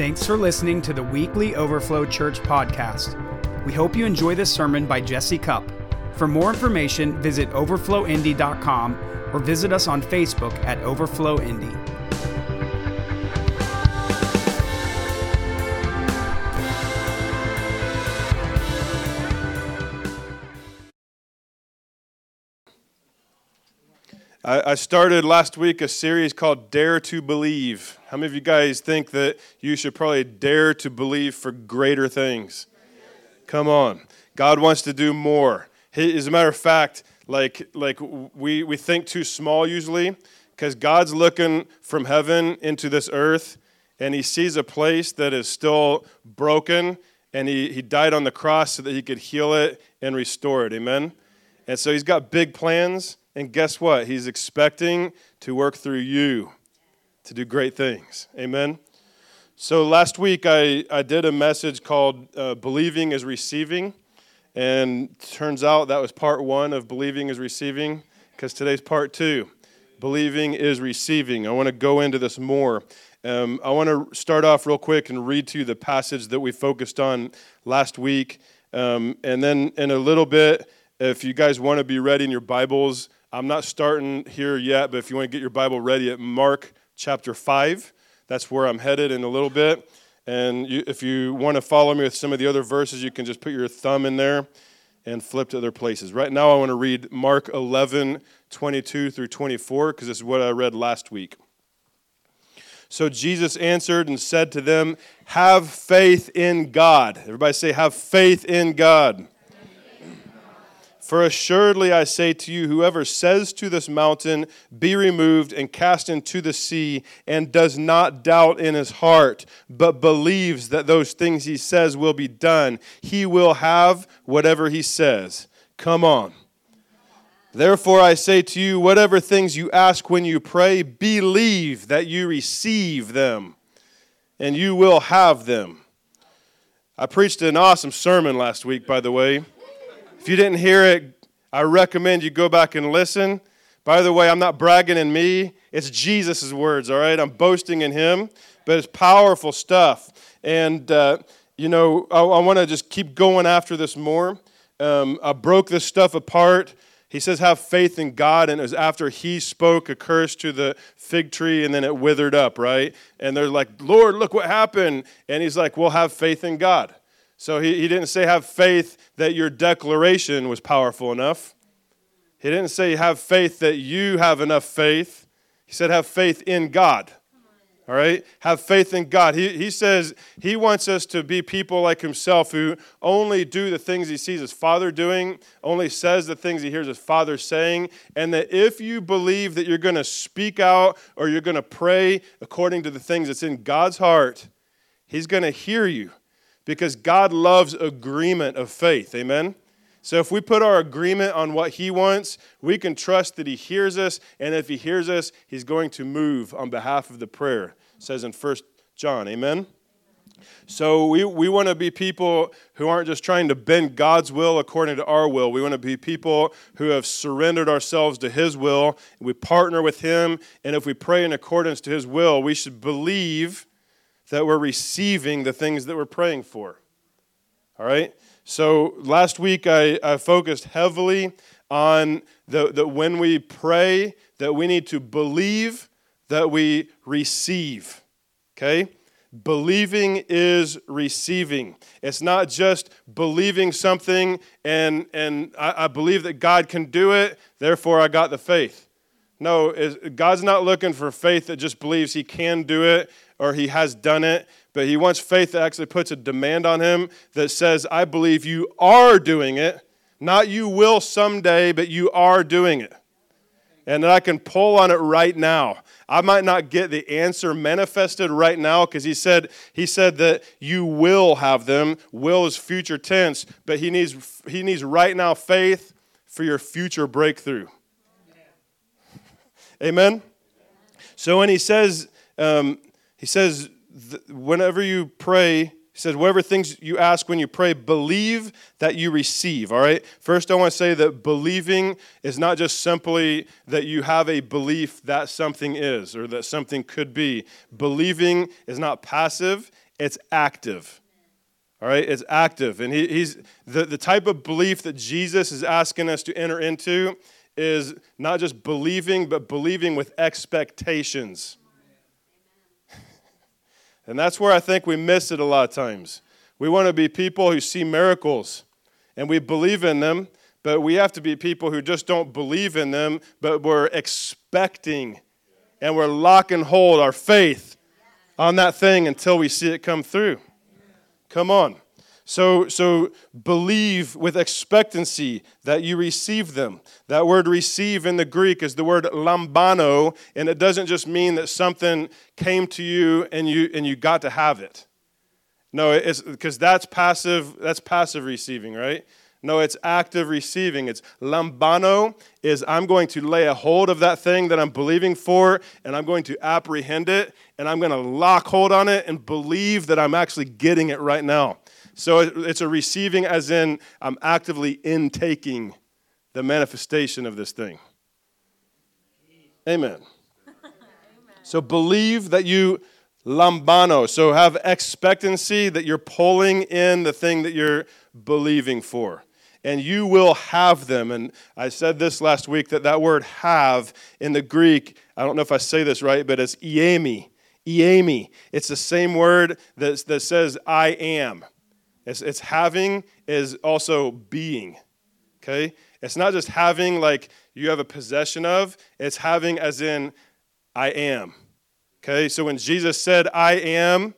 Thanks for listening to the weekly Overflow Church podcast. We hope you enjoy this sermon by Jesse Cup. For more information, visit overflowindy.com or visit us on Facebook at Overflow Indy. I, started last week a series called Dare to Believe. How many of you guys think that you should probably dare to believe for greater things? Come on. God wants to do more. He, as a matter of fact, like, like we, we think too small usually because God's looking from heaven into this earth and he sees a place that is still broken and he, he died on the cross so that he could heal it and restore it. Amen? And so he's got big plans and guess what? He's expecting to work through you to do great things. Amen? So last week I, I did a message called uh, Believing is Receiving. And turns out that was part one of Believing is Receiving, because today's part two. Believing is Receiving. I want to go into this more. Um, I want to start off real quick and read to you the passage that we focused on last week. Um, and then in a little bit, if you guys want to be ready in your Bibles, I'm not starting here yet, but if you want to get your Bible ready at Mark chapter 5, that's where I'm headed in a little bit. And you, if you want to follow me with some of the other verses, you can just put your thumb in there and flip to other places. Right now, I want to read Mark 11, 22 through 24, because this is what I read last week. So Jesus answered and said to them, Have faith in God. Everybody say, Have faith in God. For assuredly I say to you, whoever says to this mountain, Be removed and cast into the sea, and does not doubt in his heart, but believes that those things he says will be done, he will have whatever he says. Come on. Therefore I say to you, whatever things you ask when you pray, believe that you receive them, and you will have them. I preached an awesome sermon last week, by the way. If you didn't hear it, I recommend you go back and listen. By the way, I'm not bragging in me, it's Jesus' words, all right? I'm boasting in Him, but it's powerful stuff. And, uh, you know, I, I want to just keep going after this more. Um, I broke this stuff apart. He says, have faith in God. And it was after he spoke a curse to the fig tree and then it withered up, right? And they're like, Lord, look what happened. And he's like, well, have faith in God. So he, he didn't say have faith that your declaration was powerful enough. He didn't say have faith that you have enough faith. He said have faith in God. All right? Have faith in God. He, he says he wants us to be people like himself who only do the things he sees his father doing, only says the things he hears his father saying, and that if you believe that you're going to speak out or you're going to pray according to the things that's in God's heart, he's going to hear you because God loves agreement of faith. Amen? So if we put our agreement on what He wants, we can trust that He hears us, and if He hears us, He's going to move on behalf of the prayer. It says in 1 John. Amen? So we, we want to be people who aren't just trying to bend God's will according to our will. We want to be people who have surrendered ourselves to His will. We partner with Him, and if we pray in accordance to His will, we should believe that we're receiving the things that we're praying for. All right? So last week I, I focused heavily on the when we pray that we need to believe that we receive. Okay? Believing is receiving. It's not just believing something and, and I, I believe that God can do it, therefore I got the faith. No, God's not looking for faith that just believes He can do it or He has done it, but He wants faith that actually puts a demand on Him that says, I believe you are doing it. Not you will someday, but you are doing it. And that I can pull on it right now. I might not get the answer manifested right now because he said he said that you will have them. Will is future tense, but he needs he needs right now faith for your future breakthrough. Amen? So when he says, um, he says, whenever you pray, he says, whatever things you ask when you pray, believe that you receive. All right? First, I want to say that believing is not just simply that you have a belief that something is or that something could be. Believing is not passive, it's active. All right, it's active. And he, he's the, the type of belief that Jesus is asking us to enter into is not just believing, but believing with expectations. And that's where I think we miss it a lot of times. We want to be people who see miracles and we believe in them, but we have to be people who just don't believe in them, but we're expecting and we're locking hold our faith on that thing until we see it come through. Come on. So, so believe with expectancy that you receive them. That word receive in the Greek is the word lambano, and it doesn't just mean that something came to you and you and you got to have it. No, it's because that's passive, that's passive receiving, right? No, it's active receiving. It's lambano is I'm going to lay a hold of that thing that I'm believing for, and I'm going to apprehend it, and I'm going to lock hold on it and believe that I'm actually getting it right now. So it's a receiving, as in I'm actively intaking the manifestation of this thing. Amen. So believe that you lambano. So have expectancy that you're pulling in the thing that you're believing for. And you will have them. And I said this last week that that word have in the Greek, I don't know if I say this right, but it's eimi. Eimi. It's the same word that, that says I am. It's, it's having is also being. Okay? It's not just having like you have a possession of, it's having as in I am. Okay? So when Jesus said I am,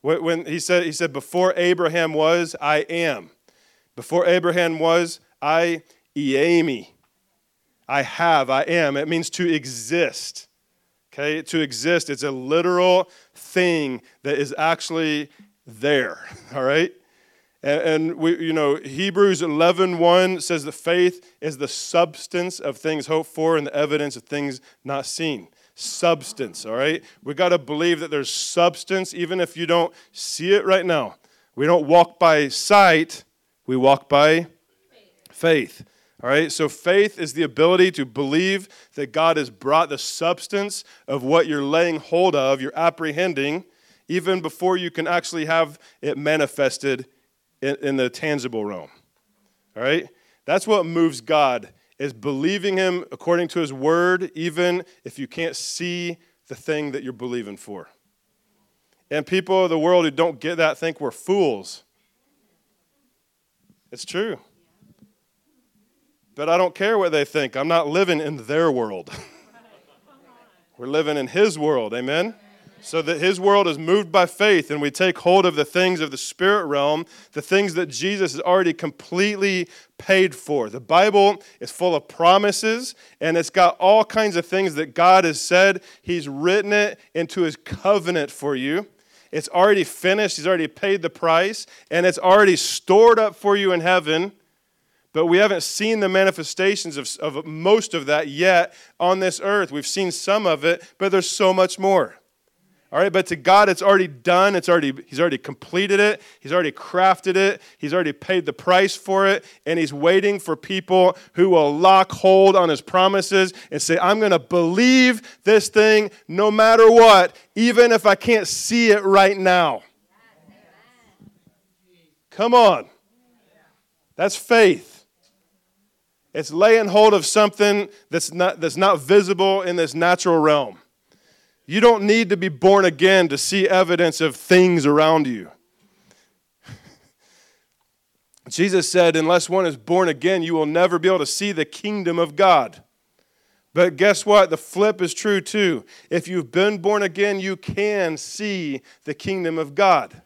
when he said he said before Abraham was, I am. Before Abraham was, I eimi. I have, I am. It means to exist. Okay? To exist, it's a literal thing that is actually there. All right? And, we, you know, Hebrews 11 1 says that faith is the substance of things hoped for and the evidence of things not seen. Substance, all right? We got to believe that there's substance even if you don't see it right now. We don't walk by sight, we walk by faith. All right, so faith is the ability to believe that God has brought the substance of what you're laying hold of, you're apprehending, even before you can actually have it manifested in, in the tangible realm. All right? That's what moves God is believing him according to his word even if you can't see the thing that you're believing for. And people of the world who don't get that think we're fools. It's true. But I don't care what they think. I'm not living in their world. We're living in his world. Amen? So that his world is moved by faith and we take hold of the things of the spirit realm, the things that Jesus has already completely paid for. The Bible is full of promises and it's got all kinds of things that God has said. He's written it into his covenant for you. It's already finished, he's already paid the price, and it's already stored up for you in heaven but we haven't seen the manifestations of, of, most of that yet on this earth. We've seen some of it, but there's so much more. All right, but to God, it's already done. It's already, he's already completed it. He's already crafted it. He's already paid the price for it. And he's waiting for people who will lock hold on his promises and say, I'm going to believe this thing no matter what, even if I can't see it right now. Come on. That's faith. It's laying hold of something that's not, that's not visible in this natural realm. You don't need to be born again to see evidence of things around you. Jesus said, Unless one is born again, you will never be able to see the kingdom of God. But guess what? The flip is true too. If you've been born again, you can see the kingdom of God.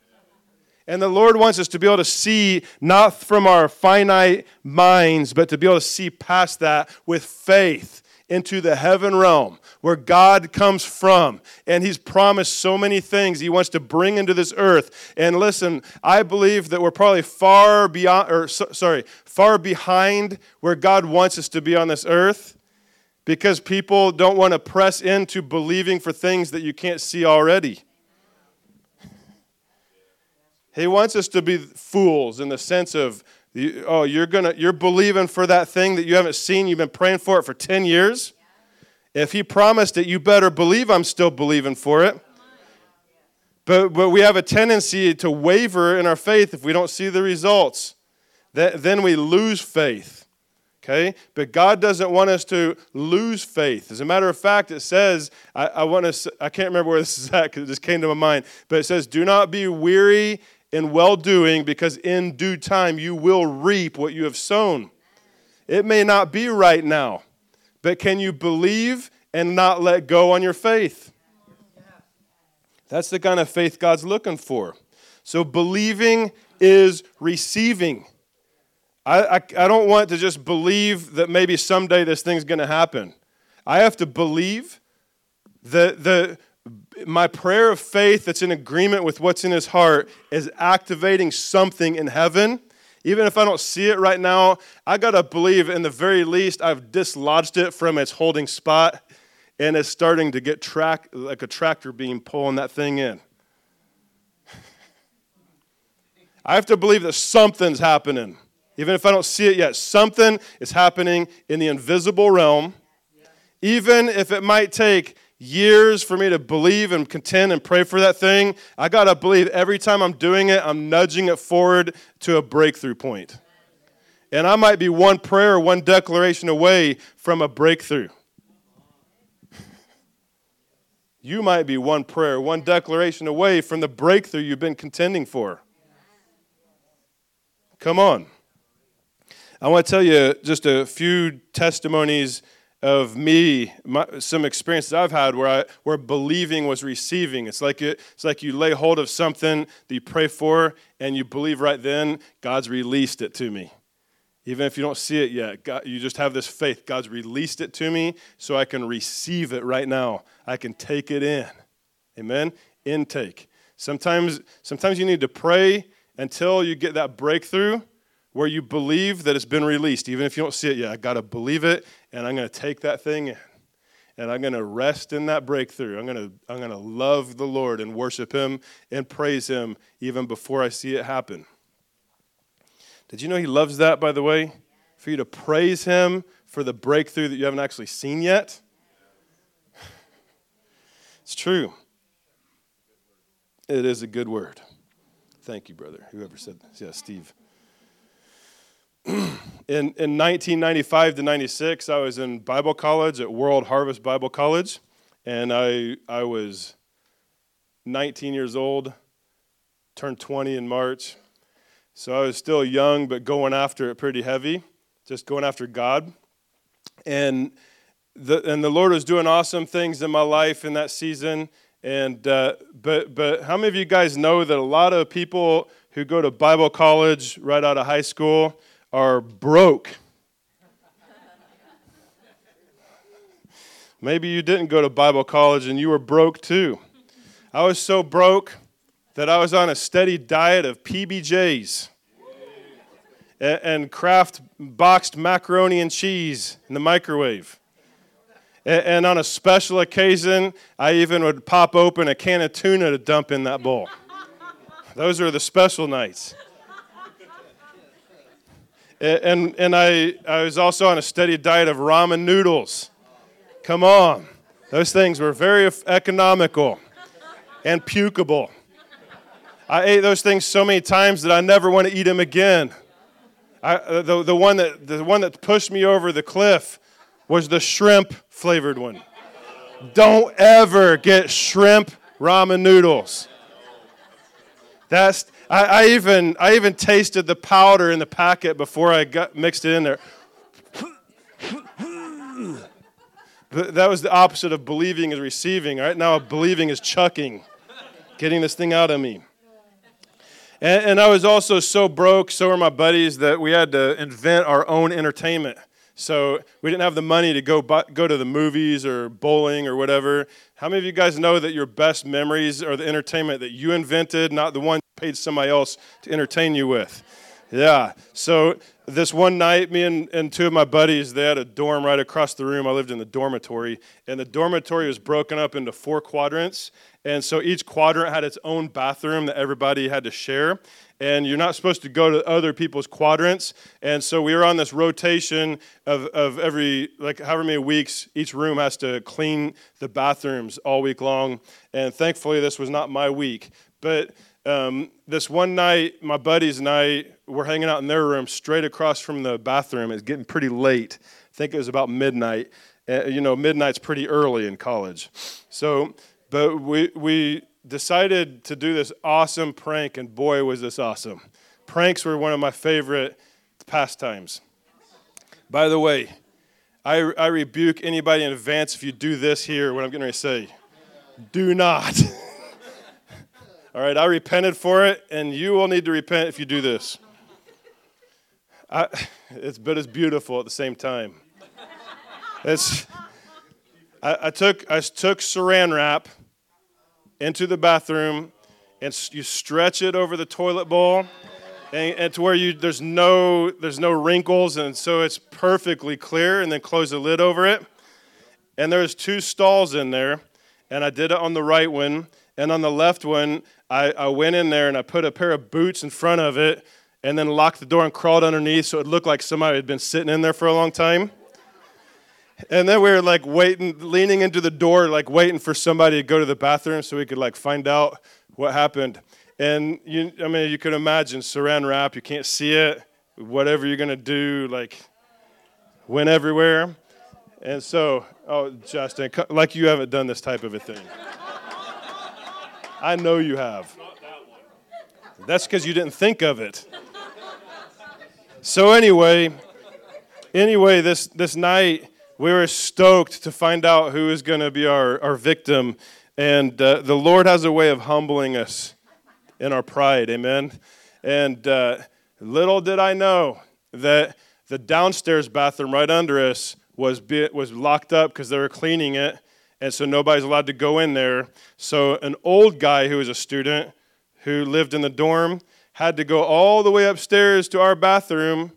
And the Lord wants us to be able to see not from our finite minds, but to be able to see past that with faith into the heaven realm where God comes from. And He's promised so many things He wants to bring into this earth. And listen, I believe that we're probably far beyond, or so, sorry, far behind where God wants us to be on this earth because people don't want to press into believing for things that you can't see already. He wants us to be fools in the sense of you, oh, you're gonna you're believing for that thing that you haven't seen. You've been praying for it for ten years. If he promised it, you better believe I'm still believing for it. But, but we have a tendency to waver in our faith if we don't see the results. That, then we lose faith. Okay? But God doesn't want us to lose faith. As a matter of fact, it says, I, I want to, I can't remember where this is at because it just came to my mind, but it says, Do not be weary in well doing, because in due time you will reap what you have sown. It may not be right now, but can you believe and not let go on your faith? That's the kind of faith God's looking for. So believing is receiving. I, I, I, don't want to just believe that maybe someday this thing's going to happen. I have to believe that the, my prayer of faith that's in agreement with what's in his heart is activating something in heaven. Even if I don't see it right now, I got to believe in the very least I've dislodged it from its holding spot and it's starting to get track like a tractor beam pulling that thing in. I have to believe that something's happening. Even if I don't see it yet, something is happening in the invisible realm. Even if it might take years for me to believe and contend and pray for that thing, I got to believe every time I'm doing it, I'm nudging it forward to a breakthrough point. And I might be one prayer, one declaration away from a breakthrough. You might be one prayer, one declaration away from the breakthrough you've been contending for. Come on. I want to tell you just a few testimonies of me, my, some experiences I've had where I, where believing was receiving. It's like it, it's like you lay hold of something that you pray for, and you believe right then God's released it to me. Even if you don't see it yet, God, you just have this faith. God's released it to me so I can receive it right now. I can take it in. Amen? Intake. Sometimes, sometimes you need to pray until you get that breakthrough where you believe that it's been released. Even if you don't see it yet, I got to believe it, and I'm going to take that thing in. And I'm going to rest in that breakthrough. I'm going to, I'm going to love the Lord and worship Him and praise Him even before I see it happen. Did you know He loves that, by the way? For you to praise Him for the breakthrough that you haven't actually seen yet? It's true. It is a good word. Thank you, brother. Whoever said this. Yeah, Steve. in, in 1995 to 96, I was in Bible college at World Harvest Bible College, and I, I was 19 years old, turned 20 in March. So I was still young, but going after it pretty heavy, just going after God. And the, and the Lord was doing awesome things in my life in that season. And uh, but but how many of you guys know that a lot of people who go to Bible college right out of high school are broke? Maybe you didn't go to Bible college and you were broke too. I was so broke that I was on a steady diet of PBJs and Kraft boxed macaroni and cheese in the microwave. And on a special occasion, I even would pop open a can of tuna to dump in that bowl. Those are the special nights. And, and I, I was also on a steady diet of ramen noodles. Come on. Those things were very economical and pukeable. I ate those things so many times that I never want to eat them again. I, uh, the, the, one that, the one that pushed me over the cliff was the shrimp flavored one. Don't ever get shrimp ramen noodles. That's I, I, even I even tasted the powder in the packet before I got mixed it in there. That was the opposite of believing is receiving. Right now, believing is chucking, getting this thing out of me. And, and I was also so broke, so were my buddies, that we had to invent our own entertainment. So we didn't have the money to go go to the movies or bowling or whatever. How many of you guys know that your best memories are the entertainment that you invented, not the one you paid somebody else to entertain you with? Yeah. So this one night, me and, and two of my buddies, they had a dorm right across the room. I lived in the dormitory, and the dormitory was broken up into four quadrants. And so each quadrant had its own bathroom that everybody had to share. And you're not supposed to go to other people's quadrants. And so we were on this rotation of, of every, like, however many weeks, each room has to clean the bathrooms all week long. And thankfully, this was not my week. But um, this one night, my buddies and I were hanging out in their room straight across from the bathroom. It's getting pretty late. I think it was about midnight. Uh, you know, midnight's pretty early in college. So, but we, we decided to do this awesome prank, and boy, was this awesome. Pranks were one of my favorite pastimes. By the way, I, I rebuke anybody in advance if you do this here, what I'm ready to say. Do not. All right, I repented for it, and you will need to repent if you do this. I, it's, but it's beautiful at the same time. It's, I, I, took, I took saran wrap into the bathroom, and you stretch it over the toilet bowl, and, and to where you there's no there's no wrinkles, and so it's perfectly clear. And then close the lid over it. And there's two stalls in there, and I did it on the right one, and on the left one, I, I went in there and I put a pair of boots in front of it and then locked the door and crawled underneath so it looked like somebody had been sitting in there for a long time. And then we were like waiting, leaning into the door, like waiting for somebody to go to the bathroom so we could like find out what happened. And you, I mean, you could imagine saran wrap, you can't see it, whatever you're gonna do, like went everywhere. And so, oh, Justin, like you haven't done this type of a thing. I know you have. That's because you didn't think of it. So anyway, anyway, this this night we were stoked to find out who is going to be our, our victim. And uh, the Lord has a way of humbling us in our pride. Amen. And uh, little did I know that the downstairs bathroom right under us was, be, was locked up because they were cleaning it and so nobody's allowed to go in there. So an old guy who was a student who lived in the dorm had to go all the way upstairs to our bathroom.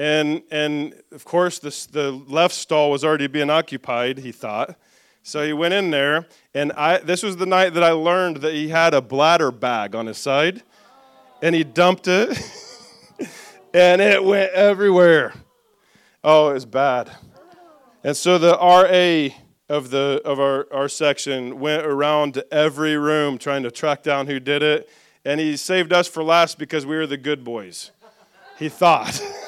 And, and of course, this, the left stall was already being occupied, he thought. So he went in there, and I, this was the night that I learned that he had a bladder bag on his side, and he dumped it, and it went everywhere. Oh, it was bad. And so the RA of the of our, our section went around to every room trying to track down who did it and he saved us for last because we were the good boys he thought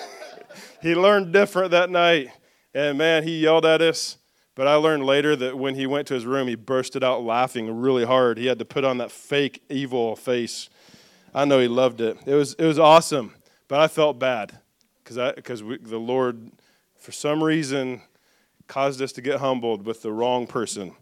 he learned different that night. And man he yelled at us. But i learned later that when he went to his room he bursted out laughing really hard. He had to put on that fake evil face. I know he loved it. It was it was awesome. But i felt bad because the lord for some reason caused us to get humbled with the wrong person.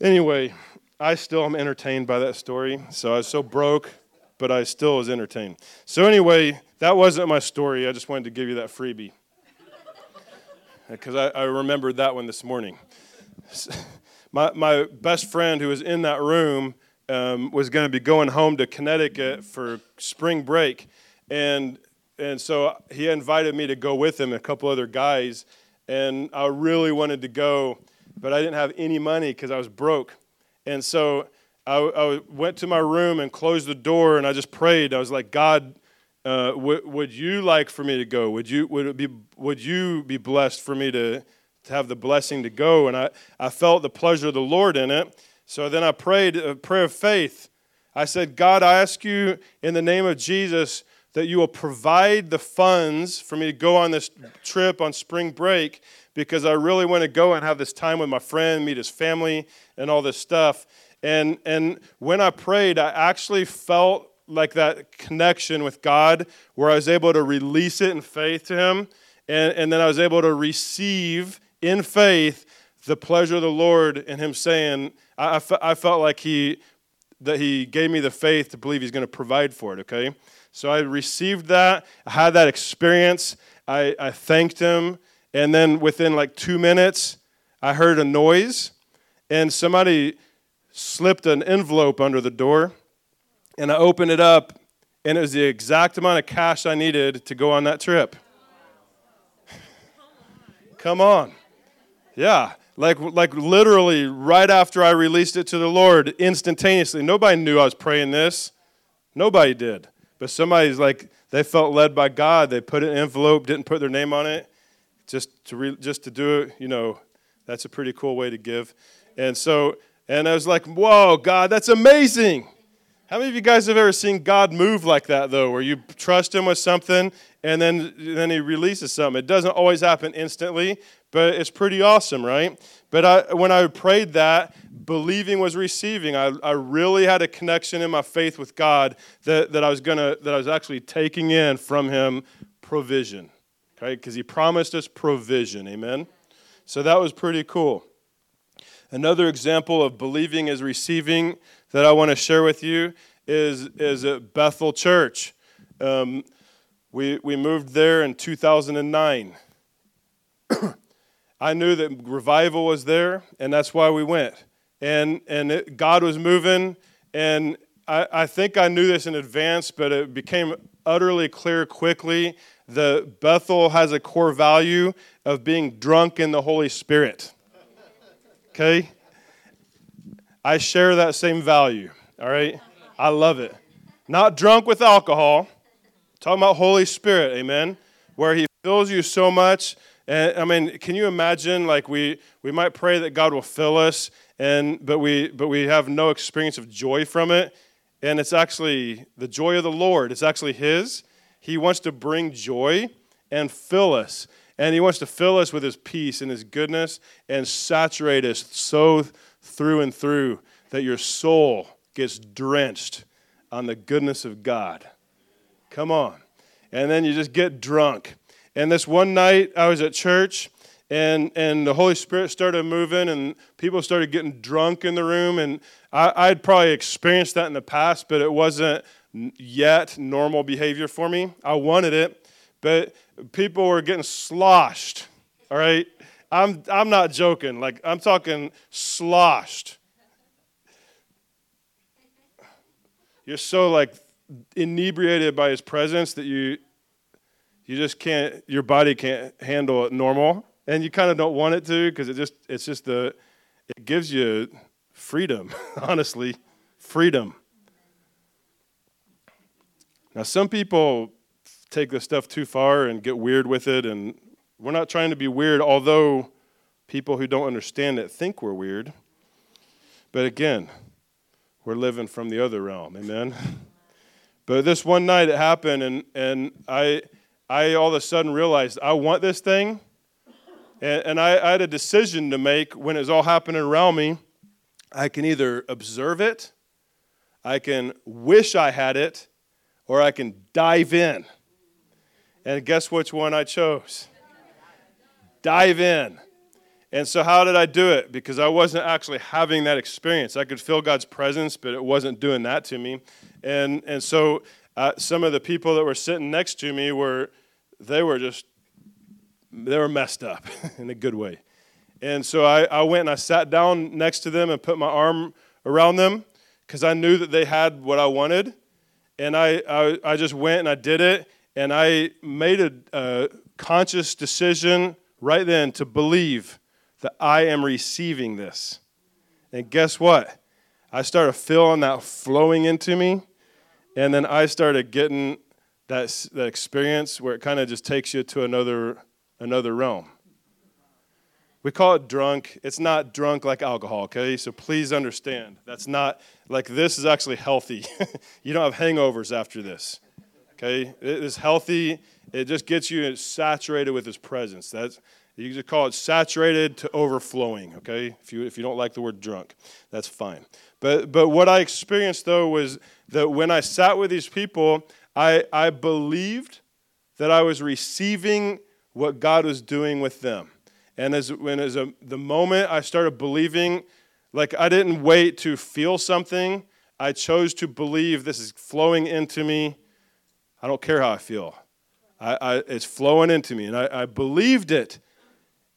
Anyway, I still am entertained by that story. So I was so broke, but I still was entertained. So, anyway, that wasn't my story. I just wanted to give you that freebie because I, I remembered that one this morning. My, my best friend who was in that room um, was going to be going home to Connecticut for spring break. And, and so he invited me to go with him and a couple other guys and I really wanted to go, but I didn't have any money because I was broke. And so I, I, went to my room and closed the door, and I just prayed. I was like, God, uh, w- would you like for me to go? Would you would it be would you be blessed for me to to have the blessing to go? And I I felt the pleasure of the Lord in it. So then I prayed a prayer of faith. I said, God, I ask you in the name of Jesus that you will provide the funds for me to go on this trip on spring break because I really want to go and have this time with my friend, meet his family, and all this stuff. And, and when I prayed, I actually felt like that connection with God where I was able to release it in faith to Him. And, and then I was able to receive in faith the pleasure of the Lord and Him saying, I, I, I felt like He that He gave me the faith to believe He's going to provide for it, okay? So I received that. I had that experience. I, I thanked him. And then within like two minutes, I heard a noise, and somebody slipped an envelope under the door. And I opened it up, and it was the exact amount of cash I needed to go on that trip. Come on. Yeah. Like, like literally right after I released it to the Lord, instantaneously. Nobody knew I was praying this. Nobody did. But somebody's like, they felt led by God. They put an envelope, didn't put their name on it, just to, re, just to do it. You know, that's a pretty cool way to give. And so, and I was like, whoa, God, that's amazing. How many of you guys have ever seen God move like that, though, where you trust Him with something and then, then He releases something? It doesn't always happen instantly, but it's pretty awesome, right? But I, when I prayed that, believing was receiving. I, I really had a connection in my faith with God that, that I was gonna that I was actually taking in from Him provision, okay? Because He promised us provision, amen. So that was pretty cool. Another example of believing is receiving that I want to share with you is, is at Bethel Church. Um, we, we moved there in 2009. I knew that revival was there, and that's why we went. And, and it, God was moving, and I, I think I knew this in advance, but it became utterly clear quickly that Bethel has a core value of being drunk in the Holy Spirit. Okay? I share that same value. All right? I love it. Not drunk with alcohol. Talking about Holy Spirit, amen. Where He fills you so much. And I mean, can you imagine like we we might pray that God will fill us and but we but we have no experience of joy from it. And it's actually the joy of the Lord. It's actually His. He wants to bring joy and fill us. And He wants to fill us with His peace and His goodness and saturate us so through and through that your soul gets drenched on the goodness of God. Come on. And then you just get drunk. And this one night I was at church and, and the Holy Spirit started moving and people started getting drunk in the room. And I, I'd probably experienced that in the past, but it wasn't yet normal behavior for me. I wanted it, but people were getting sloshed. All right? I'm, I'm not joking. Like, I'm talking sloshed. You're so, like, inebriated by his presence that you, you just can't, your body can't handle it normal. And you kind of don't want it to because it just, it's just the, it gives you freedom, honestly. Freedom. Now, some people take this stuff too far and get weird with it, and we're not trying to be weird, although people who don't understand it think we're weird. But again, we're living from the other realm. Amen. But this one night it happened, and, and I, I all of a sudden realized I want this thing. And, and I, I had a decision to make when it was all happening around me. I can either observe it, I can wish I had it, or I can dive in. And guess which one I chose? dive in. And so, how did I do it? Because I wasn't actually having that experience. I could feel God's presence, but it wasn't doing that to me. And, and so, uh, some of the people that were sitting next to me were, they were just, they were messed up in a good way. And so, I, I went and I sat down next to them and put my arm around them because I knew that they had what I wanted. And I, I, I just went and I did it. And I made a, a conscious decision right then to believe that I am receiving this. And guess what? I started feeling that flowing into me. And then I started getting that, that experience where it kind of just takes you to another, another realm. We call it drunk. It's not drunk like alcohol, okay? So please understand. That's not like this is actually healthy. you don't have hangovers after this, okay? It is healthy it just gets you saturated with His presence. That's you just call it saturated to overflowing. Okay, if you if you don't like the word drunk, that's fine. But but what I experienced though was that when I sat with these people, I I believed that I was receiving what God was doing with them. And as when as a, the moment I started believing, like I didn't wait to feel something. I chose to believe this is flowing into me. I don't care how I feel. I, I, it's flowing into me. And I, I believed it.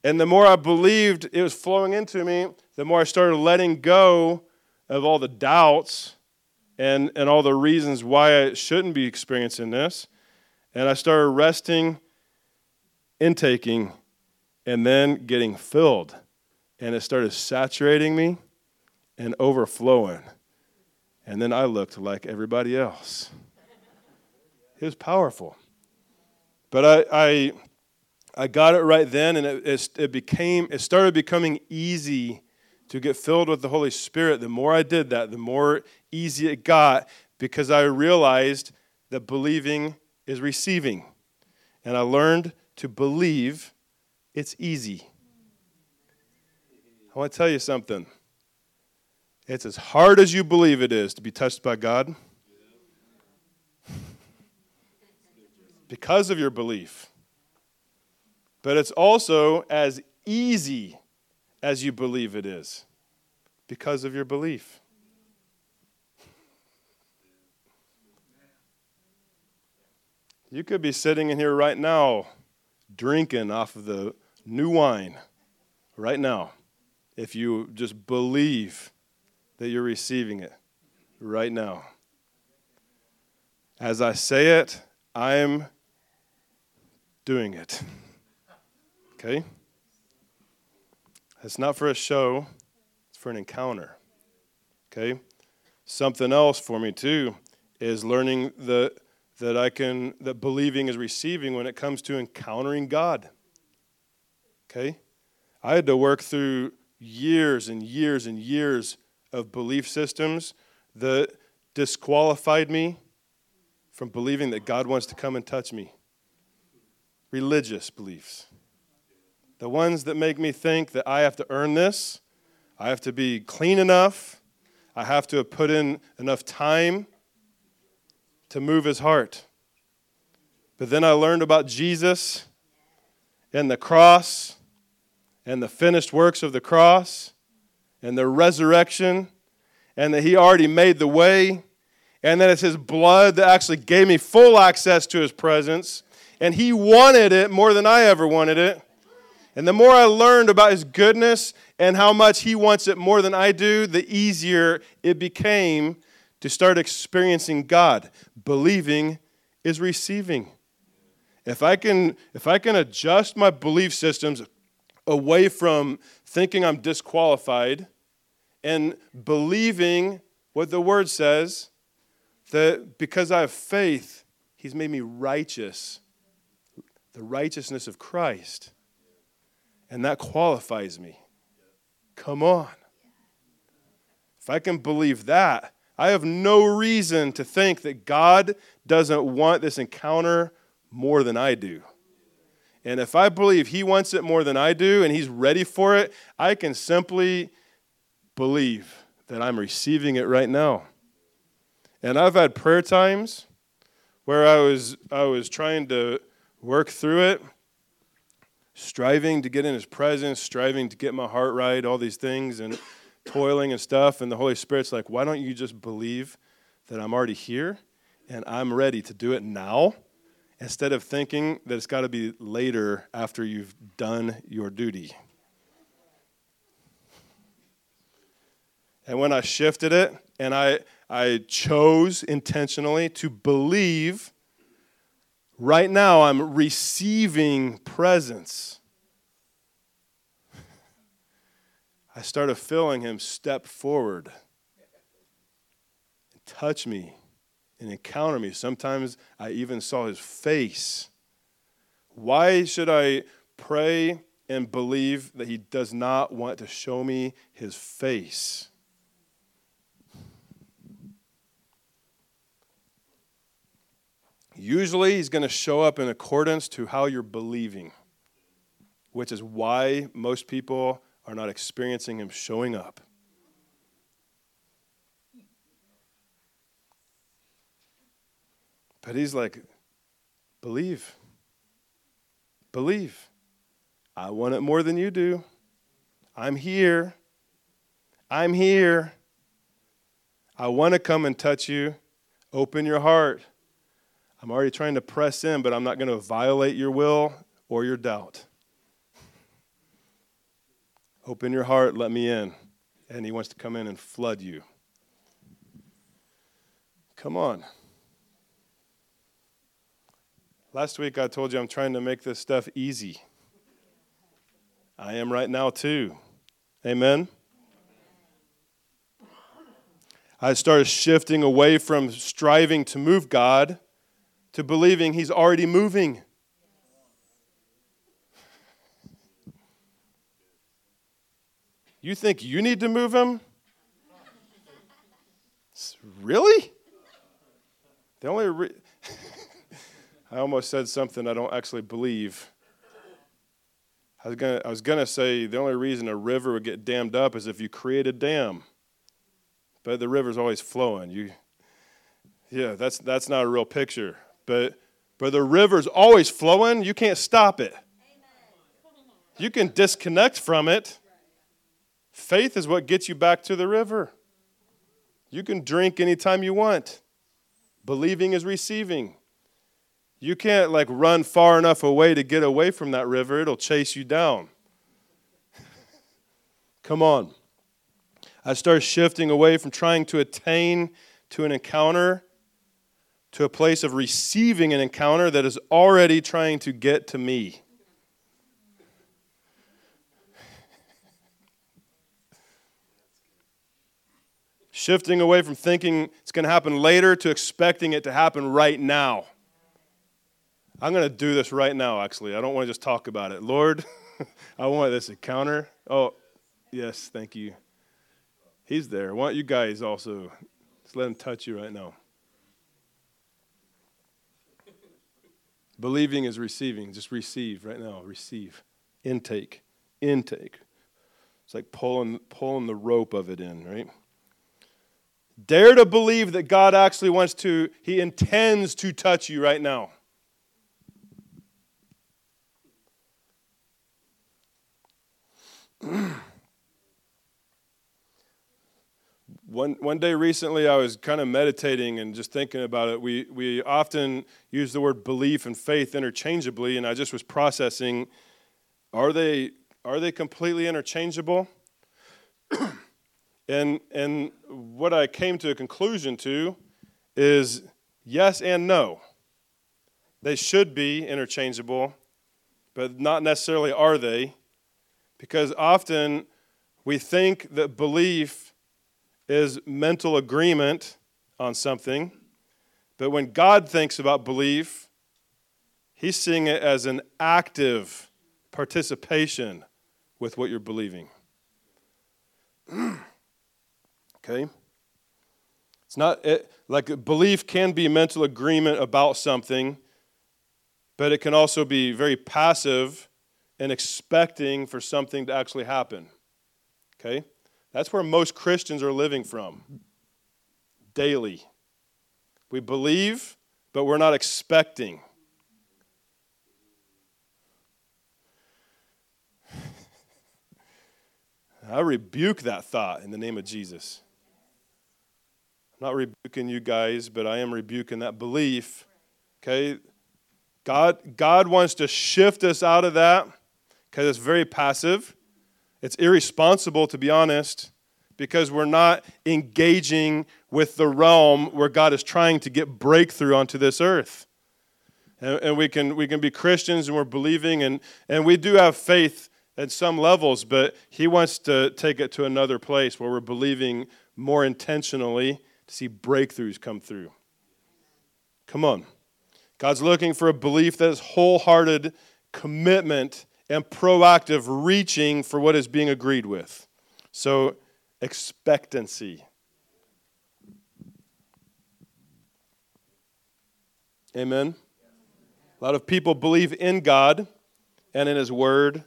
And the more I believed it was flowing into me, the more I started letting go of all the doubts and, and all the reasons why I shouldn't be experiencing this. And I started resting, intaking, and then getting filled. And it started saturating me and overflowing. And then I looked like everybody else. It was powerful. But I, I, I got it right then, and it, it, it became, it started becoming easy to get filled with the Holy Spirit. The more I did that, the more easy it got because I realized that believing is receiving. And I learned to believe it's easy. I want to tell you something. It's as hard as you believe it is to be touched by God because of your belief. But it's also as easy as you believe it is because of your belief. You could be sitting in here right now drinking off of the new wine right now if you just believe that you're receiving it right now. As I say it, I'm doing it. Okay? It's not for a show, it's for an encounter. Okay? Something else for me too is learning that that I can that believing is receiving when it comes to encountering God. Okay? I had to work through years and years and years of belief systems that disqualified me from believing that God wants to come and touch me. Religious beliefs. The ones that make me think that I have to earn this, I have to be clean enough, I have to have put in enough time to move his heart. But then I learned about Jesus and the cross and the finished works of the cross and the resurrection and that he already made the way and that it's his blood that actually gave me full access to his presence and he wanted it more than I ever wanted it. And the more I learned about his goodness and how much he wants it more than I do, the easier it became to start experiencing God. Believing is receiving. If I can if I can adjust my belief systems away from thinking I'm disqualified and believing what the word says that because I have faith, he's made me righteous. The righteousness of Christ. And that qualifies me. Come on. If I can believe that, I have no reason to think that God doesn't want this encounter more than I do. And if I believe He wants it more than I do and He's ready for it, I can simply believe that I'm receiving it right now. And I've had prayer times where I was, I was trying to work through it, striving to get in His presence, striving to get my heart right, all these things, and toiling and stuff. And the Holy Spirit's like, why don't you just believe that I'm already here and I'm ready to do it now? instead of thinking that it's got to be later after you've done your duty. And when I shifted it and I, I chose intentionally to believe, right now I'm receiving presence. I started feeling him step forward touch me and encounter me. Sometimes I even saw his face. Why should I pray and believe that he does not want to show me his face? Usually, he's going to show up in accordance to how you're believing, which is why most people are not experiencing him showing up. But he's like, believe. Believe. I want it more than you do. I'm here. I'm here. I want to come and touch you. Open your heart. I'm already trying to press in, but I'm not going to violate your will or your doubt. Open your heart, let me in. And he wants to come in and flood you. Come on. Last week I told you I'm trying to make this stuff easy. I am right now too. Amen. I started shifting away from striving to move God to believing He's already moving. You think you need to move Him? Really? The only re- I almost said something I don't actually believe. I was gonna I was gonna say the only reason a river would get dammed up is if you create a dam. But the river's always flowing. You Yeah, that's that's not a real picture. But but the river's always flowing, you can't stop it. You can disconnect from it. Faith is what gets you back to the river. You can drink anytime you want. Believing is receiving. You can't like run far enough away to get away from that river, it'll chase you down. Come on. I start shifting away from trying to attain to an encounter to a place of receiving an encounter that is already trying to get to me. Shifting away from thinking it's going to happen later to expecting it to happen right now. I'm going to do this right now, actually. I don't want to just talk about it. Lord, I want this encounter. Oh, yes, thank you. He's there. I want you guys also. Just let him touch you right now. Believing is receiving. Just receive right now. Receive. Intake. Intake. It's like pulling, pulling the rope of it in, right? Dare to believe that God actually wants to, He intends to touch you right now. one, one day recently, I was kind of meditating and just thinking about it. We, we often use the word belief and faith interchangeably, and I just was processing are they, are they completely interchangeable? and, and what I came to a conclusion to is yes and no. They should be interchangeable, but not necessarily are they. Because often we think that belief is mental agreement on something, but when God thinks about belief, He's seeing it as an active participation with what you're believing. okay? It's not it, like belief can be mental agreement about something, but it can also be very passive and expecting for something to actually happen. Okay? That's where most Christians are living from daily. We believe, but we're not expecting. I rebuke that thought in the name of Jesus. I'm not rebuking you guys, but I am rebuking that belief. Okay? God, God wants to shift us out of that because it's very passive. It's irresponsible, to be honest, because we're not engaging with the realm where God is trying to get breakthrough onto this earth. And, and we, can, we can be Christians and we're believing, and, and we do have faith at some levels, but He wants to take it to another place where we're believing more intentionally to see breakthroughs come through. Come on. God's looking for a belief that is wholehearted commitment and proactive reaching for what is being agreed with. So, expectancy. Amen. A lot of people believe in God and in His Word,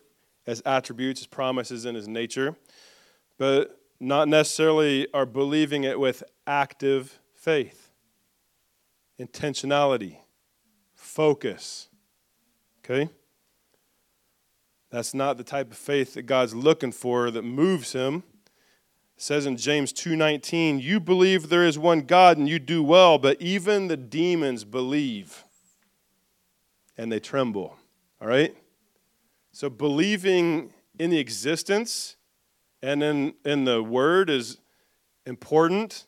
as attributes, His promises, and His nature, but not necessarily are believing it with active faith, intentionality, focus. Okay? That's not the type of faith that God's looking for that moves him. It says in James 2:19, "You believe there is one God and you do well, but even the demons believe and they tremble." All right? So believing in the existence and in, in the word is important,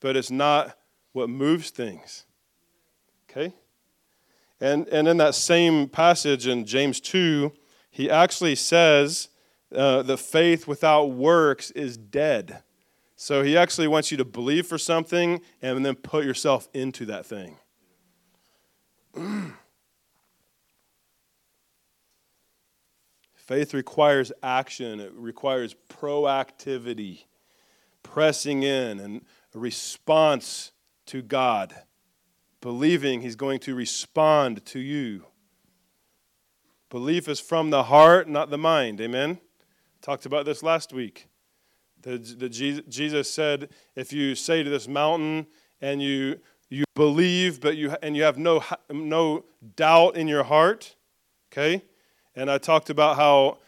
but it's not what moves things. Okay? And, and in that same passage in James 2, he actually says uh, that faith without works is dead. So he actually wants you to believe for something and then put yourself into that thing. Faith requires action, it requires proactivity, pressing in, and a response to God, believing He's going to respond to you. Belief is from the heart, not the mind. Amen? Talked about this last week. The, the Jesus said, if you say to this mountain and you, you believe, but you, and you have no, no doubt in your heart, okay? And I talked about how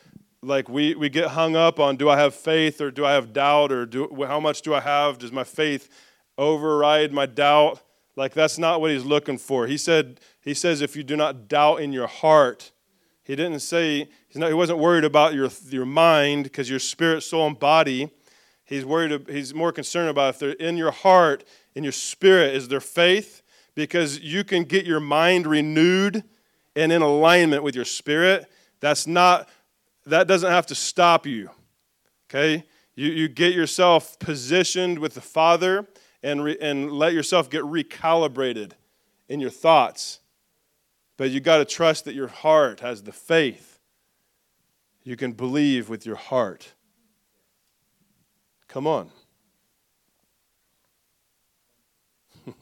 like we, we get hung up on do I have faith or do I have doubt or do, how much do I have? Does my faith override my doubt? Like that's not what he's looking for. He said he says if you do not doubt in your heart. He didn't say he's not, he wasn't worried about your your mind because your spirit, soul, and body. He's worried. He's more concerned about if they're in your heart, in your spirit, is there faith? Because you can get your mind renewed and in alignment with your spirit that's not, that doesn't have to stop you. Okay? You, you get yourself positioned with the Father and, re, and let yourself get recalibrated in your thoughts. But you got to trust that your heart has the faith. You can believe with your heart. Come on. A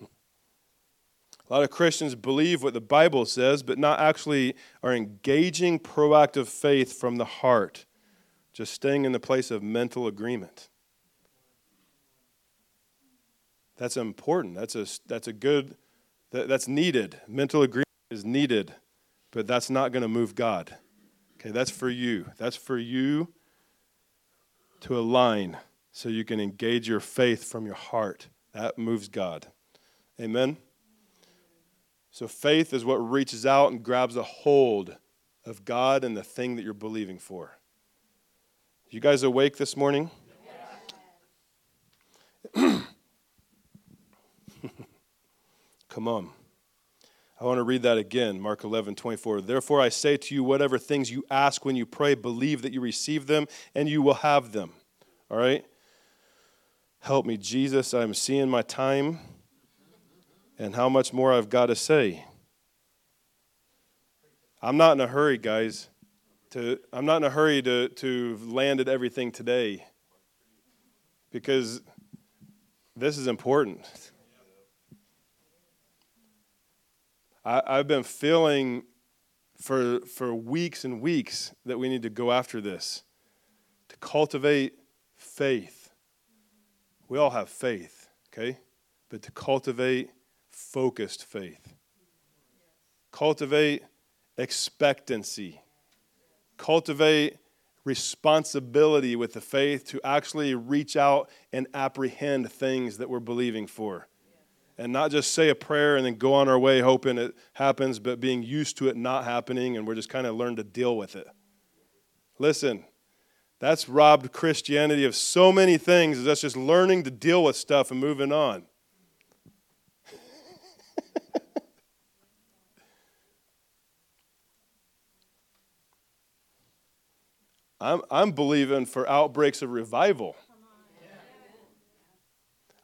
lot of Christians believe what the Bible says, but not actually are engaging proactive faith from the heart, just staying in the place of mental agreement. That's important. That's a, that's a good, that, that's needed. Mental agreement is needed, but that's not going to move God. Okay, that's for you. That's for you to align so you can engage your faith from your heart. That moves God. Amen. So faith is what reaches out and grabs a hold of God and the thing that you're believing for. You guys awake this morning? Come on. I want to read that again, Mark 11, 24. Therefore, I say to you, whatever things you ask when you pray, believe that you receive them and you will have them. All right? Help me, Jesus. I'm seeing my time and how much more I've got to say. I'm not in a hurry, guys. To, I'm not in a hurry to, to land at everything today because this is important. I, I've been feeling for, for weeks and weeks that we need to go after this to cultivate faith. We all have faith, okay? But to cultivate focused faith. Cultivate expectancy. Cultivate responsibility with the faith to actually reach out and apprehend things that we're believing for. And not just say a prayer and then go on our way hoping it happens, but being used to it not happening and we're just kind of learn to deal with it. Listen, that's robbed Christianity of so many things. That's just learning to deal with stuff and moving on. I'm, I'm believing for outbreaks of revival.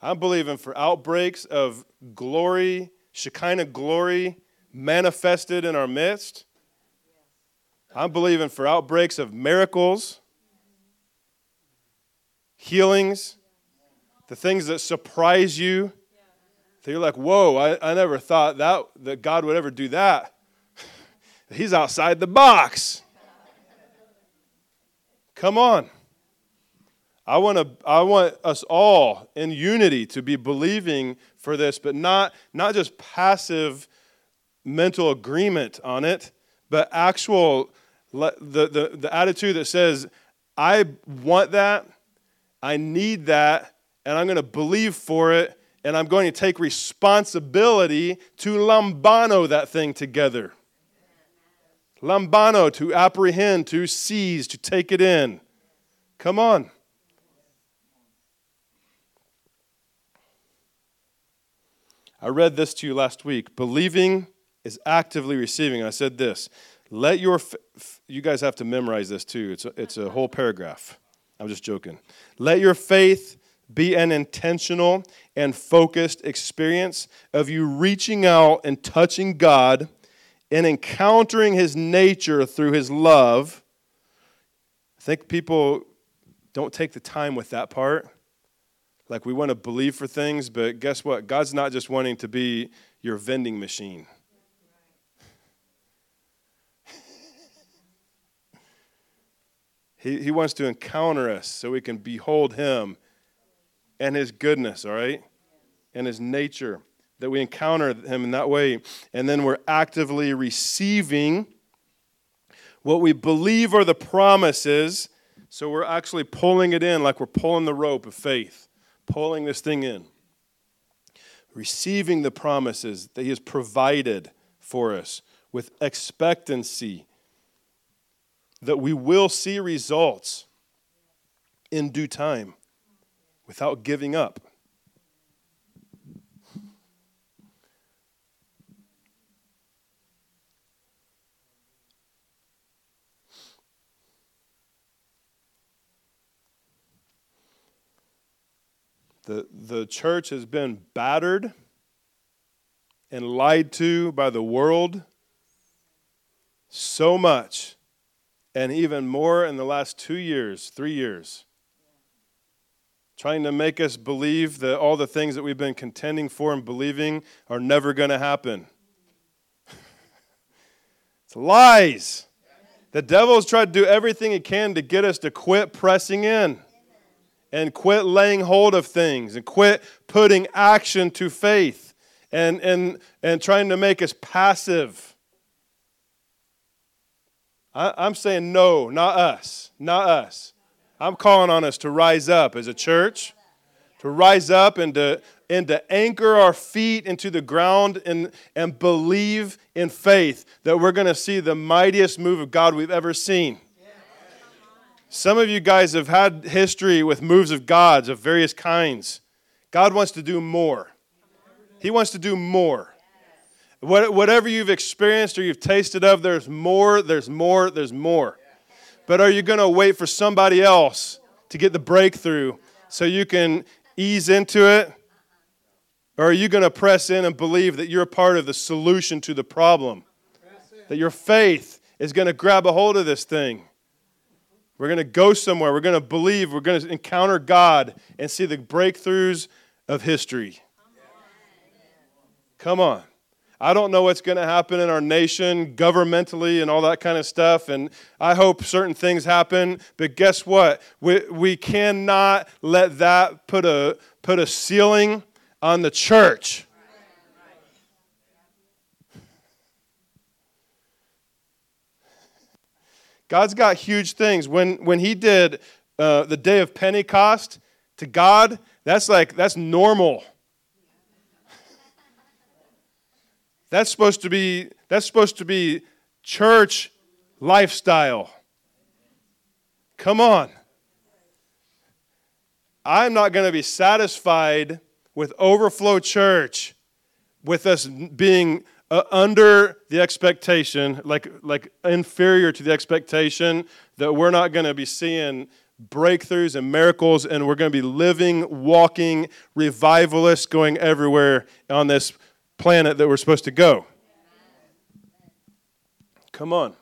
I'm believing for outbreaks of glory, Shekinah glory manifested in our midst. I'm believing for outbreaks of miracles, healings, the things that surprise you. That you're like, whoa, I, I never thought that, that God would ever do that. He's outside the box. Come on. I want, to, I want us all in unity to be believing for this, but not, not just passive mental agreement on it, but actual, the, the, the attitude that says, I want that, I need that, and I'm going to believe for it, and I'm going to take responsibility to lambano that thing together. Lambano, to apprehend, to seize, to take it in. Come on. I read this to you last week. Believing is actively receiving. I said this. Let your, f- you guys have to memorize this too. It's a, it's a whole paragraph. I'm just joking. Let your faith be an intentional and focused experience of you reaching out and touching God and encountering His nature through His love. I think people don't take the time with that part. Like we want to believe for things, but guess what? God's not just wanting to be your vending machine. he, he wants to encounter us so we can behold Him and His goodness, all right? And His nature. That we encounter Him in that way. And then we're actively receiving what we believe are the promises. So we're actually pulling it in like we're pulling the rope of faith pulling this thing in, receiving the promises that He has provided for us with expectancy that we will see results in due time without giving up. The, the church has been battered and lied to by the world so much, and even more in the last two years, three years. Trying to make us believe that all the things that we've been contending for and believing are never going to happen. it's lies. The devil has tried to do everything he can to get us to quit pressing in and quit laying hold of things and quit putting action to faith and, and, and trying to make us passive. I, I'm saying no, not us, not us. I'm calling on us to rise up as a church, to rise up and to, and to anchor our feet into the ground and, and believe in faith that we're going to see the mightiest move of God we've ever seen. Some of you guys have had history with moves of God's of various kinds. God wants to do more. He wants to do more. Whatever you've experienced or you've tasted of, there's more, there's more, there's more. But are you going to wait for somebody else to get the breakthrough so you can ease into it? Or are you going to press in and believe that you're part of the solution to the problem? That your faith is going to grab a hold of this thing. We're going to go somewhere. We're going to believe. We're going to encounter God and see the breakthroughs of history. Come on. I don't know what's going to happen in our nation governmentally and all that kind of stuff. And I hope certain things happen. But guess what? We, we cannot let that put a, put a ceiling on the church. God's got huge things. When, when he did uh, the day of Pentecost, to God, that's like, that's normal. That's supposed to be, that's supposed to be church lifestyle. Come on. I'm not going to be satisfied with overflow church, with us being uh, under the expectation, like, like inferior to the expectation that we're not going to be seeing breakthroughs and miracles, and we're going to be living, walking revivalists going everywhere on this planet that we're supposed to go. Come on.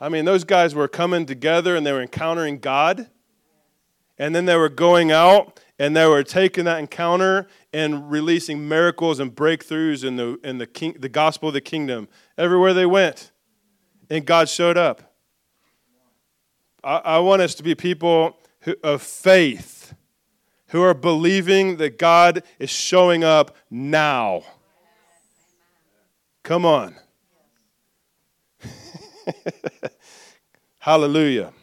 I mean, those guys were coming together and they were encountering God, and then they were going out and they were taking that encounter and releasing miracles and breakthroughs in the, in the, king, the gospel of the kingdom everywhere they went. And God showed up. I, I want us to be people who, of faith who are believing that God is showing up now. Come on. Hallelujah.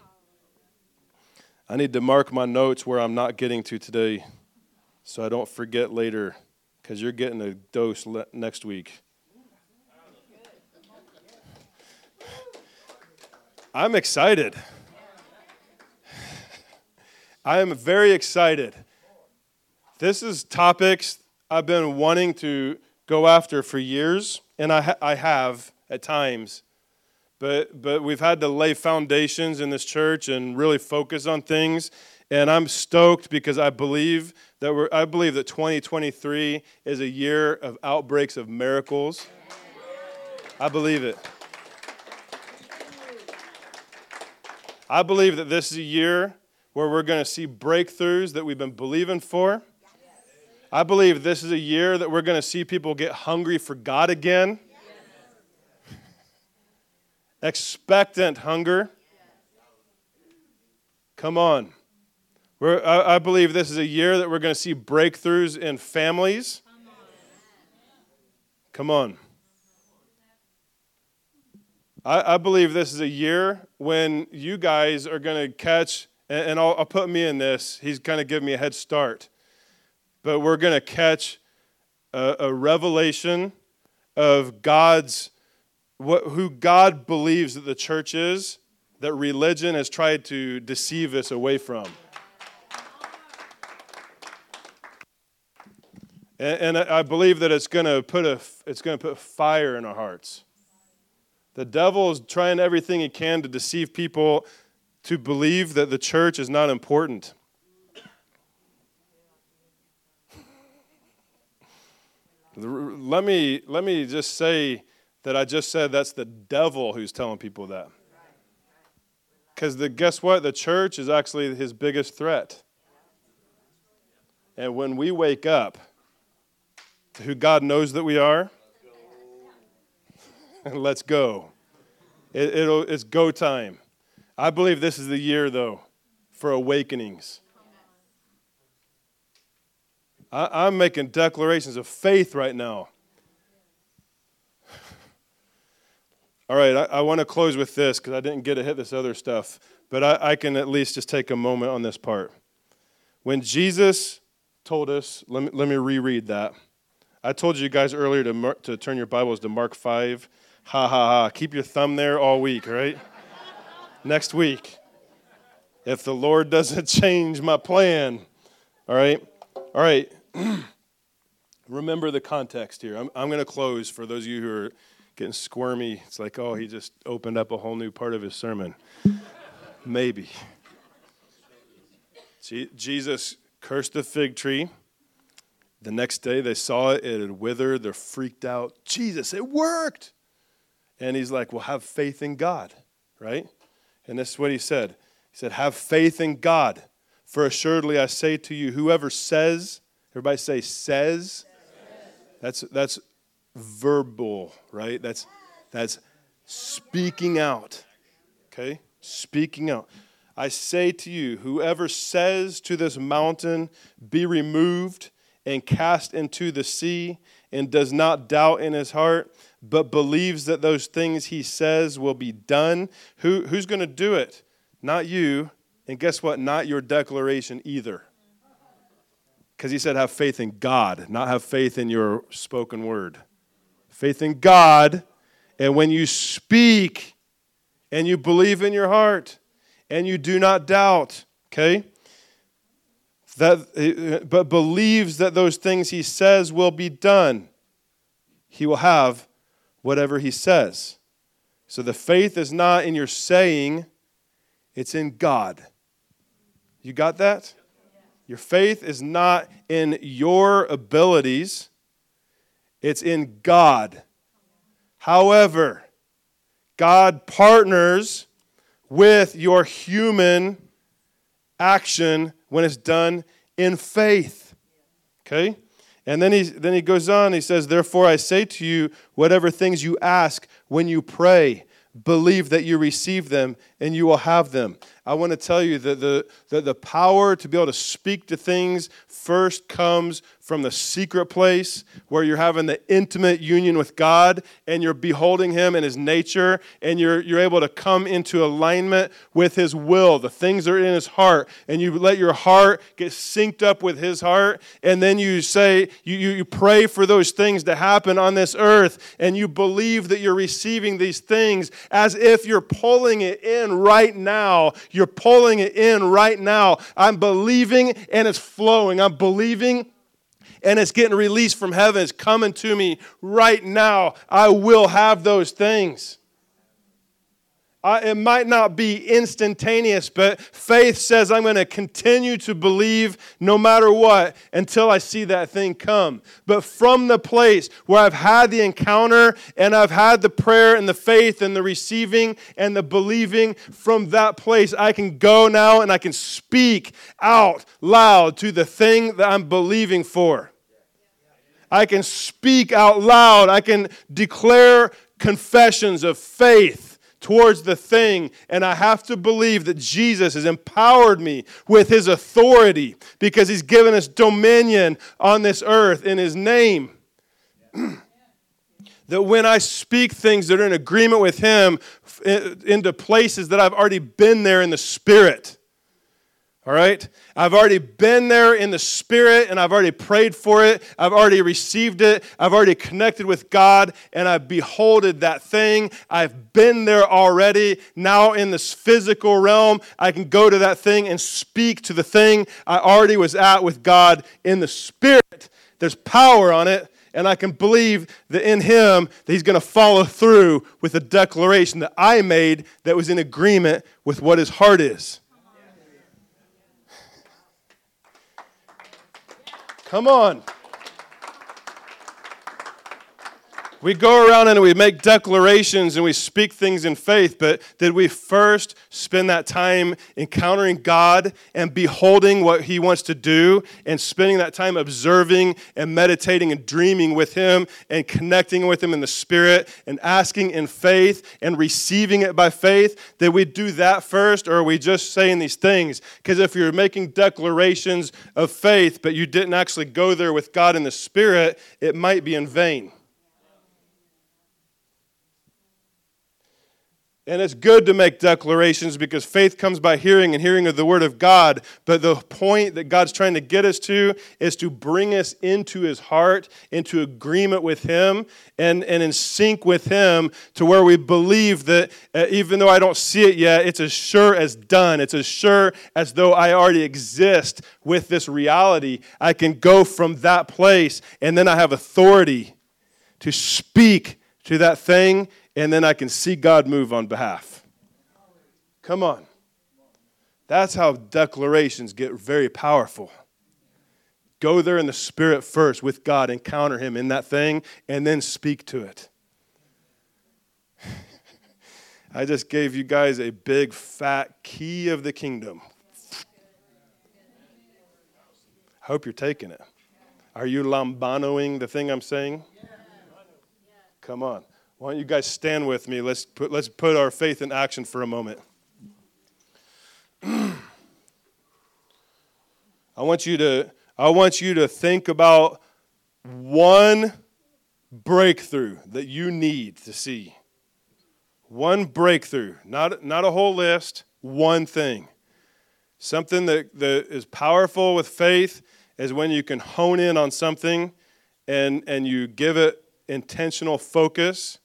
I need to mark my notes where I'm not getting to today so I don't forget later because you're getting a dose le- next week. I'm excited. I am very excited. This is topics I've been wanting to go after for years, and I, ha- I have at times. But, but we've had to lay foundations in this church and really focus on things. And I'm stoked because I believe that we're, I believe that 2023 is a year of outbreaks of miracles. I believe it. I believe that this is a year where we're going to see breakthroughs that we've been believing for. I believe this is a year that we're going to see people get hungry for God again. Expectant hunger. Come on. I, I believe this is a year that we're going to see breakthroughs in families. Come on. I, I believe this is a year when you guys are going to catch, and, and I'll, I'll put me in this. He's kind of giving me a head start. But we're going to catch a, a revelation of God's, what, who God believes that the church is, that religion has tried to deceive us away from. And, and I believe that it's going to put a, it's going to put fire in our hearts. The devil is trying everything he can to deceive people to believe that the church is not important. let me let me just say that I just said that's the devil who's telling people that. Because the guess what? The church is actually his biggest threat. And when we wake up to who God knows that we are, let's go. It, it's go time. I believe this is the year, though, for awakenings. I, am making declarations of faith right now. All right, I, I want to close with this because I didn't get to hit this other stuff, but I, I can at least just take a moment on this part. When Jesus told us, let me, let me reread that. I told you guys earlier to, to turn your Bibles to Mark 5. Ha ha ha. Keep your thumb there all week, right? Next week. If the Lord doesn't change my plan. All right? All right. Remember the context here. I'm, I'm going to close for those of you who are getting squirmy. It's like, oh, he just opened up a whole new part of his sermon. Maybe. Jesus cursed the fig tree. The next day they saw it, it had withered. They're freaked out. Jesus, it worked. And he's like, Well, have faith in God, right? And this is what he said. He said, Have faith in God. For assuredly I say to you, whoever says, everybody say, says, that's, that's verbal, right? That's, that's speaking out, okay? Speaking out. I say to you, whoever says to this mountain, be removed and cast into the sea, and does not doubt in his heart, but believes that those things he says will be done, who, who's going to do it? Not you. And guess what? Not your declaration either. Because he said, have faith in God, not have faith in your spoken word. Faith in God. And when you speak and you believe in your heart and you do not doubt, okay? that, uh, uh, but believes that those things he says will be done, he will have whatever he says. So the faith is not in your saying, it's in God. You got that? Your faith is not in your abilities, it's in God. However, God partners with your human action when it's done in faith. Okay? And then he, then he goes on, he says, Therefore I say to you, whatever things you ask when you pray, believe that you receive them and you will have them. I want to tell you that the, that the power to be able to speak to things first comes from the secret place where you're having the intimate union with God and you're beholding Him and His nature and you're, you're able to come into alignment with His will. The things are in His heart and you let your heart get synced up with His heart and then you say, you, you, you pray for those things to happen on this earth and you believe that you're receiving these things as if you're pulling it in right now. You're pulling it in right now. I'm believing and it's flowing. I'm believing and it's getting released from heaven. It's coming to me right now. I will have those things. I, it might not be instantaneous, but faith says I'm going to continue to believe no matter what until I see that thing come. But from the place where I've had the encounter and I've had the prayer and the faith and the receiving and the believing, from that place I can go now and I can speak out loud to the thing that I'm believing for. I can speak out loud. I can declare confessions of faith towards the thing. And I have to believe that Jesus has empowered me with his authority because he's given us dominion on this earth in his name. that when I speak things that are in agreement with him into places that I've already been there in the spirit all right? I've already been there in the Spirit and I've already prayed for it. I've already received it. I've already connected with God and I've beholded that thing. I've been there already. Now, in this physical realm, I can go to that thing and speak to the thing I already was at with God in the Spirit. There's power on it. And I can believe that in him that he's going to follow through with the declaration that I made that was in agreement with what his heart is. Come on. We go around and we make declarations and we speak things in faith, but did we first spend that time encountering God and beholding what He wants to do and spending that time observing and meditating and dreaming with Him and connecting with Him in the Spirit and asking in faith and receiving it by faith? Did we do that first or are we just saying these things? Because if you're making declarations of faith, but you didn't actually go there with God in the Spirit, it might be in vain. And it's good to make declarations because faith comes by hearing and hearing of the Word of God. But the point that God's trying to get us to is to bring us into His heart, into agreement with Him, and, and in sync with Him to where we believe that uh, even though I don't see it yet, it's as sure as done. It's as sure as though I already exist with this reality. I can go from that place, and then I have authority to speak to that thing and then I can see God move on behalf. Come on. That's how declarations get very powerful. Go there in the Spirit first with God, encounter Him in that thing, and then speak to it. I just gave you guys a big fat key of the kingdom. I hope you're taking it. Are you lambanoing the thing I'm saying? Come on. Why don't you guys stand with me? Let's put, let's put our faith in action for a moment. I want you to I want you to think about one breakthrough that you need to see. One breakthrough, not, not a whole list, one thing. Something that, that is powerful with faith is when you can hone in on something and, and you give it intentional focus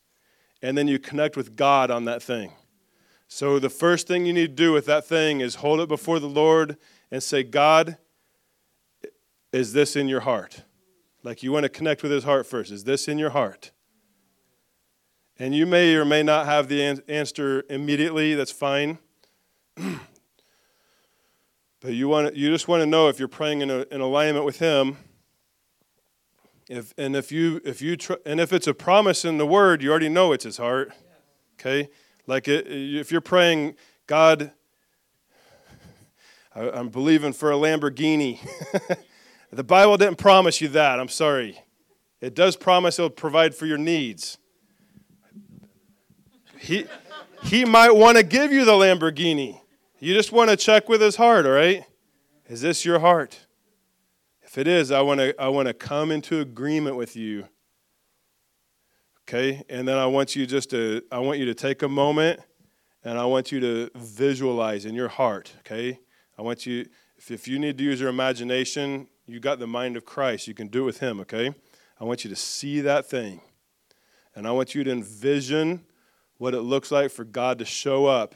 and then you connect with God on that thing. So the first thing you need to do with that thing is hold it before the Lord and say, God, is this in your heart? Like you want to connect with his heart first. Is this in your heart? And you may or may not have the answer immediately. That's fine. but you, want you just want to know if you're praying in, a, in alignment with him if, and if you if you tr- and if it's a promise in the word, you already know it's his heart. Okay, like it, if you're praying, God, I, I'm believing for a Lamborghini. the Bible didn't promise you that. I'm sorry. It does promise it'll provide for your needs. He he might want to give you the Lamborghini. You just want to check with his heart, all right? Is this your heart? If it is, I want to I want to come into agreement with you. Okay? And then I want you just to I want you to take a moment and I want you to visualize in your heart, okay? I want you if, if you need to use your imagination, you got the mind of Christ. You can do it with him, okay? I want you to see that thing. And I want you to envision what it looks like for God to show up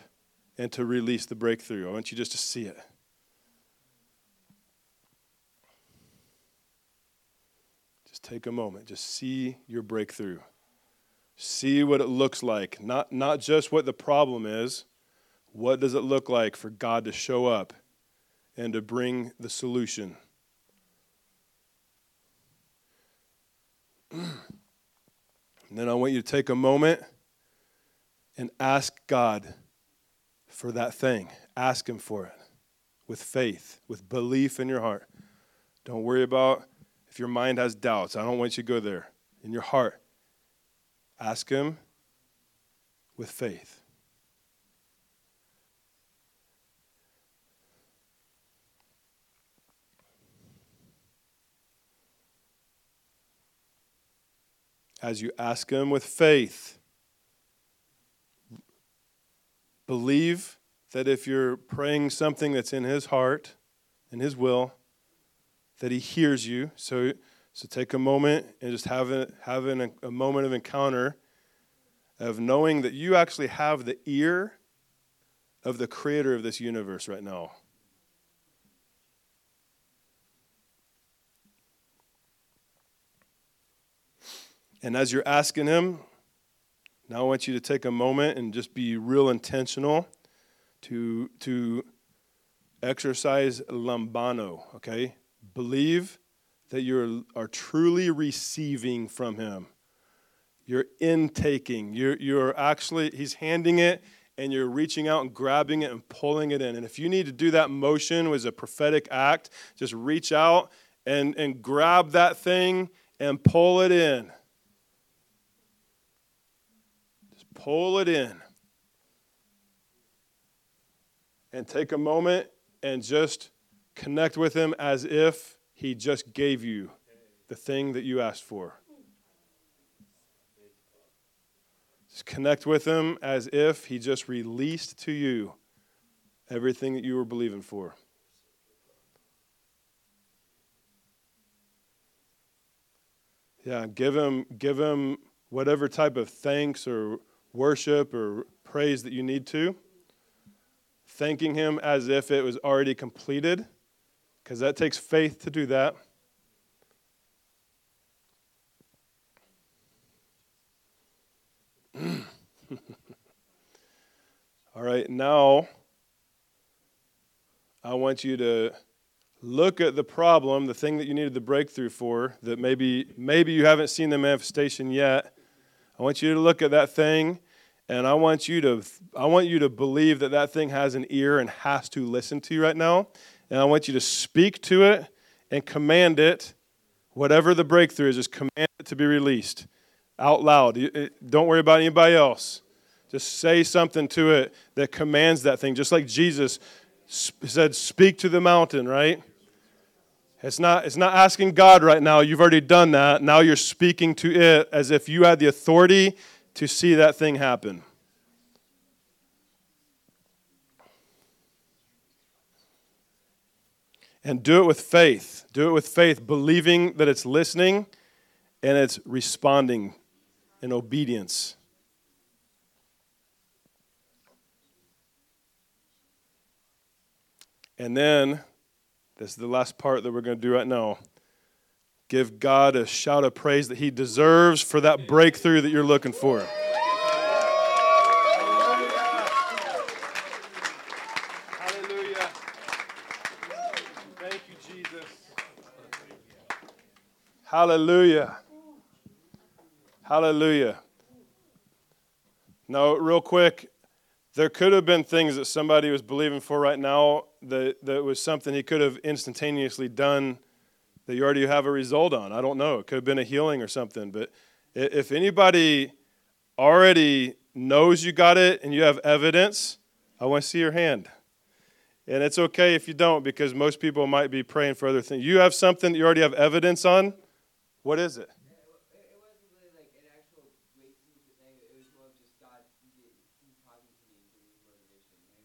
and to release the breakthrough. I want you just to see it. Take a moment. Just see your breakthrough. See what it looks like. Not, not just what the problem is. What does it look like for God to show up and to bring the solution? and then I want you to take a moment and ask God for that thing. Ask Him for it with faith, with belief in your heart. Don't worry about if your mind has doubts. I don't want you to go there. In your heart, ask Him with faith. As you ask Him with faith, believe that if you're praying something that's in His heart, in His will, that He hears you. So, so take a moment and just have, a, have a, a moment of encounter of knowing that you actually have the ear of the creator of this universe right now. And as you're asking Him, now I want you to take a moment and just be real intentional to, to exercise lambano, okay? Believe that you are truly receiving from Him. You're intaking. You're, you're actually, He's handing it and you're reaching out and grabbing it and pulling it in. And if you need to do that motion as a prophetic act, just reach out and, and grab that thing and pull it in. Just pull it in. And take a moment and just connect with Him as if He just gave you the thing that you asked for. Just connect with Him as if He just released to you everything that you were believing for. Yeah, give him give him whatever type of thanks or worship or praise that you need to thanking Him as if it was already completed, because that takes faith to do that. All right, now I want you to look at the problem, the thing that you needed the breakthrough for, that maybe maybe you haven't seen the manifestation yet. I want you to look at that thing and I want you to I want you to believe that that thing has an ear and has to listen to you right now. And I want you to speak to it and command it whatever the breakthrough is just command it to be released out loud. Don't worry about anybody else. Just say something to it that commands that thing just like Jesus said speak to the mountain, right? It's not, it's not asking God right now. You've already done that. Now you're speaking to it as if you had the authority to see that thing happen. And do it with faith. Do it with faith, believing that it's listening and it's responding in obedience. And then, this is the last part that we're going to do right now. Give God a shout of praise that He deserves for that breakthrough that you're looking for. Hallelujah. Thank you, Jesus. Hallelujah. Hallelujah. Now, real quick, there could have been things that somebody was believing for right now that, that was something he could have instantaneously done that you already have a result on. I don't know. It could have been a healing or something. But if anybody already knows you got it and you have evidence, I want to see your hand. And it's okay if you don't because most people might be praying for other things. You have something that you already have evidence on. What is it?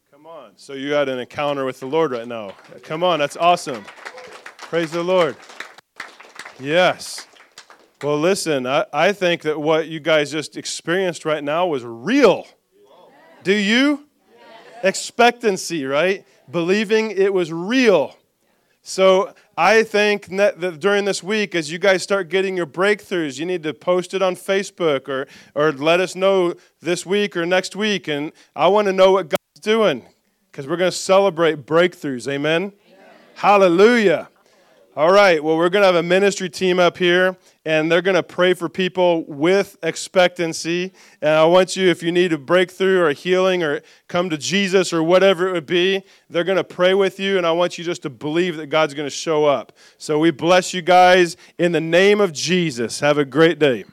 Come on. So you had an encounter with the Lord right now. Come on, that's awesome. Praise the Lord. Yes. Well, listen, I, I think that what you guys just experienced right now was real. Do you? Expectancy, right? Believing it was real. So I think that during this week, as you guys start getting your breakthroughs, you need to post it on Facebook or, or let us know this week or next week. And I want to know what God's doing because we're going to celebrate breakthroughs. Amen? Amen. Hallelujah. All right, well, we're going to have a ministry team up here, and they're going to pray for people with expectancy. And I want you, if you need a breakthrough or a healing or come to Jesus or whatever it would be, they're going to pray with you, and I want you just to believe that God's going to show up. So we bless you guys in the name of Jesus. Have a great day.